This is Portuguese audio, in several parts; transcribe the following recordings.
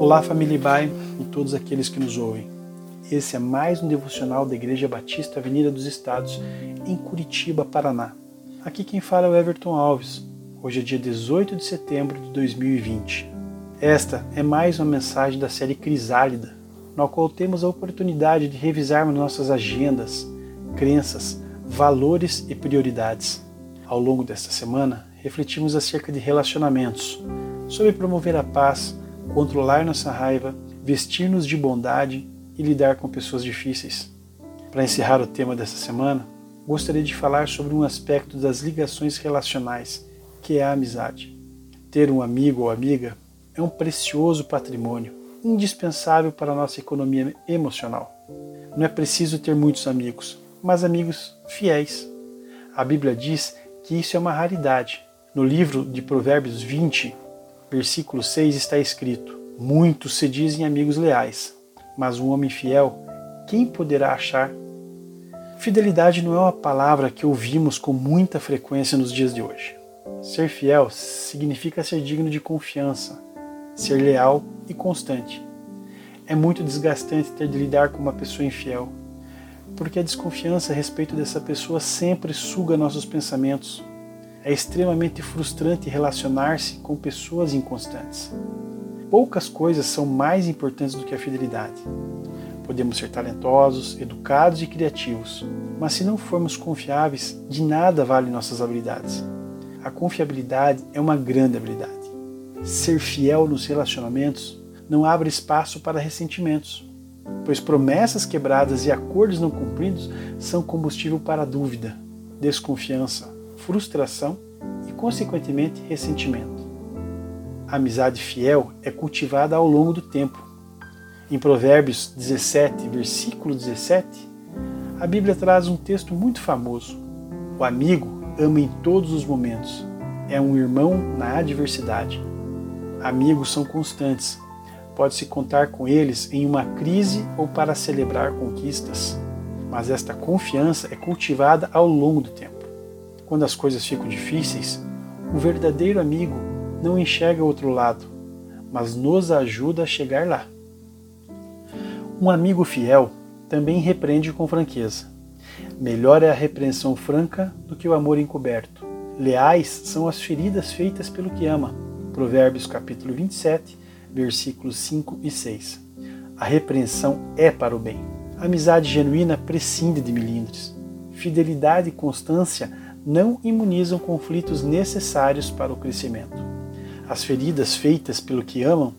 Olá, família Ibai e todos aqueles que nos ouvem. Esse é mais um devocional da Igreja Batista Avenida dos Estados, em Curitiba, Paraná. Aqui quem fala é o Everton Alves. Hoje é dia 18 de setembro de 2020. Esta é mais uma mensagem da série Crisálida, na qual temos a oportunidade de revisarmos nossas agendas, crenças, valores e prioridades. Ao longo desta semana, refletimos acerca de relacionamentos, sobre promover a paz, controlar nossa raiva, vestir-nos de bondade e lidar com pessoas difíceis. Para encerrar o tema dessa semana, gostaria de falar sobre um aspecto das ligações relacionais, que é a amizade. Ter um amigo ou amiga é um precioso patrimônio, indispensável para a nossa economia emocional. Não é preciso ter muitos amigos, mas amigos fiéis. A Bíblia diz que isso é uma raridade. No livro de Provérbios 20, versículo 6 está escrito: Muitos se dizem amigos leais, mas um homem fiel, quem poderá achar? Fidelidade não é uma palavra que ouvimos com muita frequência nos dias de hoje. Ser fiel significa ser digno de confiança, ser leal e constante. É muito desgastante ter de lidar com uma pessoa infiel, porque a desconfiança a respeito dessa pessoa sempre suga nossos pensamentos, é extremamente frustrante relacionar-se com pessoas inconstantes. Poucas coisas são mais importantes do que a fidelidade. Podemos ser talentosos, educados e criativos, mas se não formos confiáveis, de nada valem nossas habilidades. A confiabilidade é uma grande habilidade. Ser fiel nos relacionamentos não abre espaço para ressentimentos, pois promessas quebradas e acordos não cumpridos são combustível para dúvida, desconfiança, frustração e, consequentemente, ressentimento. A amizade fiel é cultivada ao longo do tempo. Em Provérbios 17, versículo 17, a Bíblia traz um texto muito famoso. O amigo ama em todos os momentos, é um irmão na adversidade. Amigos são constantes, pode-se contar com eles em uma crise ou para celebrar conquistas, mas esta confiança é cultivada ao longo do tempo. Quando as coisas ficam difíceis, o verdadeiro amigo não enxerga outro lado, mas nos ajuda a chegar lá. Um amigo fiel também repreende com franqueza. Melhor é a repreensão franca do que o amor encoberto. Leais são as feridas feitas pelo que ama. Provérbios capítulo 27, versículos 5 e 6. A repreensão é para o bem. A amizade genuína prescinde de milindres. Fidelidade e constância não imunizam conflitos necessários para o crescimento. As feridas feitas pelo que amam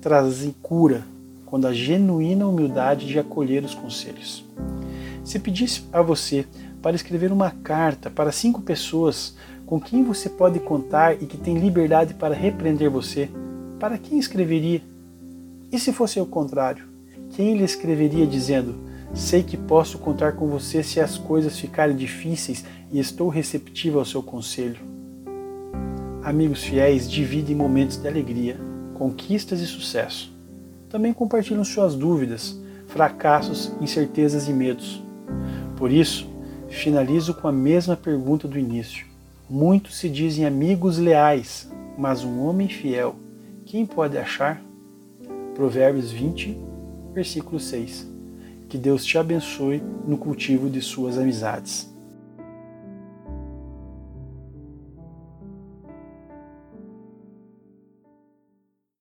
trazem cura quando a genuína humildade de acolher os conselhos. Se pedisse a você para escrever uma carta para cinco pessoas com quem você pode contar e que tem liberdade para repreender você, para quem escreveria? E se fosse o contrário? Quem lhe escreveria dizendo: Sei que posso contar com você se as coisas ficarem difíceis e estou receptivo ao seu conselho. Amigos fiéis dividem momentos de alegria, conquistas e sucesso. Também compartilham suas dúvidas, fracassos, incertezas e medos. Por isso, finalizo com a mesma pergunta do início. Muitos se dizem amigos leais, mas um homem fiel, quem pode achar? Provérbios 20, versículo 6. Que Deus te abençoe no cultivo de suas amizades.